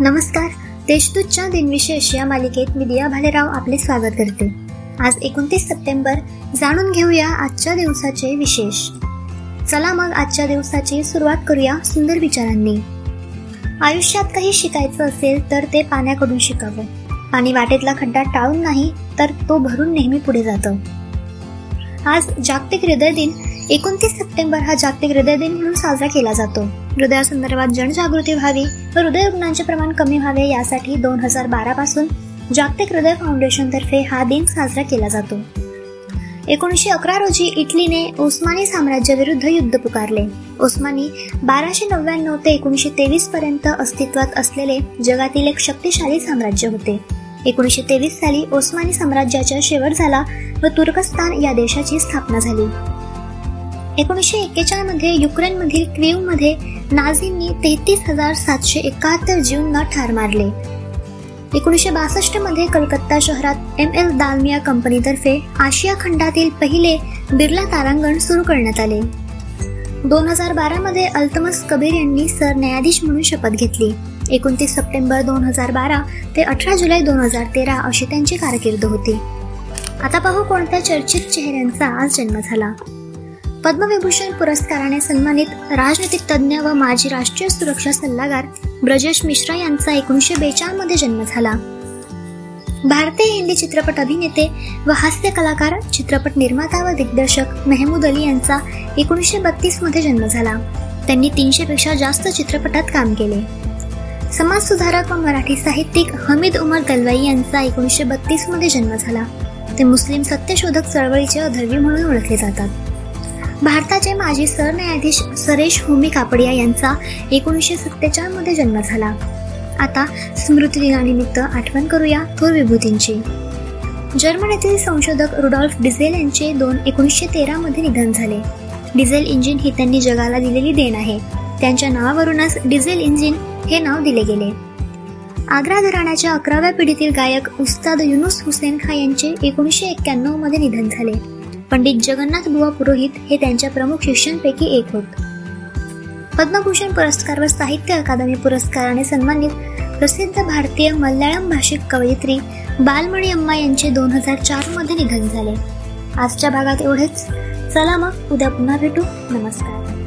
नमस्कार. देशदूतच्या दिनविशेष या मालिकेत मी दिया भालेराव आपले स्वागत करते. आज एकोणतीस सप्टेंबर. जाणून घेऊया आजच्या दिवसाचे विशेष. चला मग आजच्या दिवसाची सुरुवात करूया सुंदर विचारांनी. आयुष्यात काही शिकायचं असेल तर ते पाण्याकडून शिकावं. पाणी वाटेतला खड्डा टाळून नाही तर तो भरून नेहमी पुढे जातं. आज जागतिक हृदय दिन. एकोणतीस सप्टेंबर हा जागतिक हृदय दिन म्हणून साजरा केला जातो. हृदयासंदर्भात जनजागृती व्हावी व हृदय रुग्णांचे प्रमाण कमी व्हावे यासाठी दोन हजार बारा पासून जागतिक हृदय फाउंडेशनतर्फे हा दिन साजरा केला जातो. एकोणीसशे अकरा रोजी इटलीने ओस्मानी साम्राज्याविरुद्ध युद्ध पुकारले. ओस्मानी बाराशे नव्याण्णव ते एकोणीसशे तेवीस पर्यंत अस्तित्वात असलेले जगातील एक शक्तिशाली साम्राज्य होते. एकोणीसशे तेवीस साली ओस्मानी साम्राज्याचा शेवट झाला व तुर्कस्तान या देशाची स्थापना झाली. एकोणीसशे एक्केचाळमध्ये युक्रेनमधील क्रीवमध्ये नाझींनी तेहतीस हजार सातशे एकाहत्तर जीवना ठार मारले. एकोणीसशे बासष्टमध्ये कलकत्ता शहरात एम एल दालमिया कंपनीतर्फे आशिया खंडातील पहिले बिर्ला तारांगण सुरू करण्यात आले. दोन हजार बारामध्ये अल्तमस कबीर यांनी सरन्यायाधीश म्हणून शपथ घेतली. एकोणतीस सप्टेंबर दोन हजार बारा ते अठरा जुलै दोन हजार तेरा अशी त्यांची कारकीर्द होती. आता पाहू कोणत्या चर्चित चेहऱ्यांचा आज जन्म झाला. पद्मविभूषण पुरस्काराने सन्मानित राजनैतिक तज्ज्ञ व माजी राष्ट्रीय सुरक्षा सल्लागार ब्रजेश मिश्रा यांचा एकोणीसशे बेचाळमध्ये जन्म झाला. भारतीय हिंदी चित्रपट अभिनेते व हास्य कलाकार चित्रपट निर्माता व दिग्दर्शक मेहमूद अली यांचा एकोणीसशे बत्तीसमध्ये जन्म झाला. त्यांनी तीनशे पेक्षा जास्त चित्रपटात काम केले. समाजसुधारक व मराठी साहित्यिक हमीद उमर दलवाई यांचा एकोणीसशे बत्तीसमध्ये जन्म झाला. ते मुस्लिम सत्यशोधक चळवळीचे अधर्वी म्हणून ओळखले जातात. भारताचे माजी सरन्यायाधीश सरेश होमी कापडिया यांचा एकोणीसशे सत्तेचाळमध्ये जन्म झाला. आता स्मृती दिनानिमित्त आठवण करूया थोर विभूतींची जर्मनीतील संशोधक रुडॉल्फ डिझेल यांचे दोन एकोणीसशे तेरा मध्ये निधन झाले. डिझेल इंजिन ही त्यांनी जगाला दिलेली देण आहे. त्यांच्या नावावरूनच डिझेल इंजिन हे नाव दिले गेले. आग्रा घराण्याच्या अकराव्या पिढीतील गायक उस्ताद युनुस हुसेन खा यांचे एकोणीसशे एक्क्याण्णवमध्ये निधन झाले. पंडित जगन्नाथ बुवा पुरोहित हे त्यांच्या प्रमुख शिष्यांपैकी एक होत. पद्मभूषण पुरस्कार व साहित्य अकादमी पुरस्काराने सन्मानित प्रसिद्ध भारतीय मल्याळम भाषिक कवयित्री बालमणी अम्मा यांचे दोन हजार चारमध्ये निधन झाले. आजच्या भागात एवढेच. चला मग उद्या पुन्हा भेटू. नमस्कार.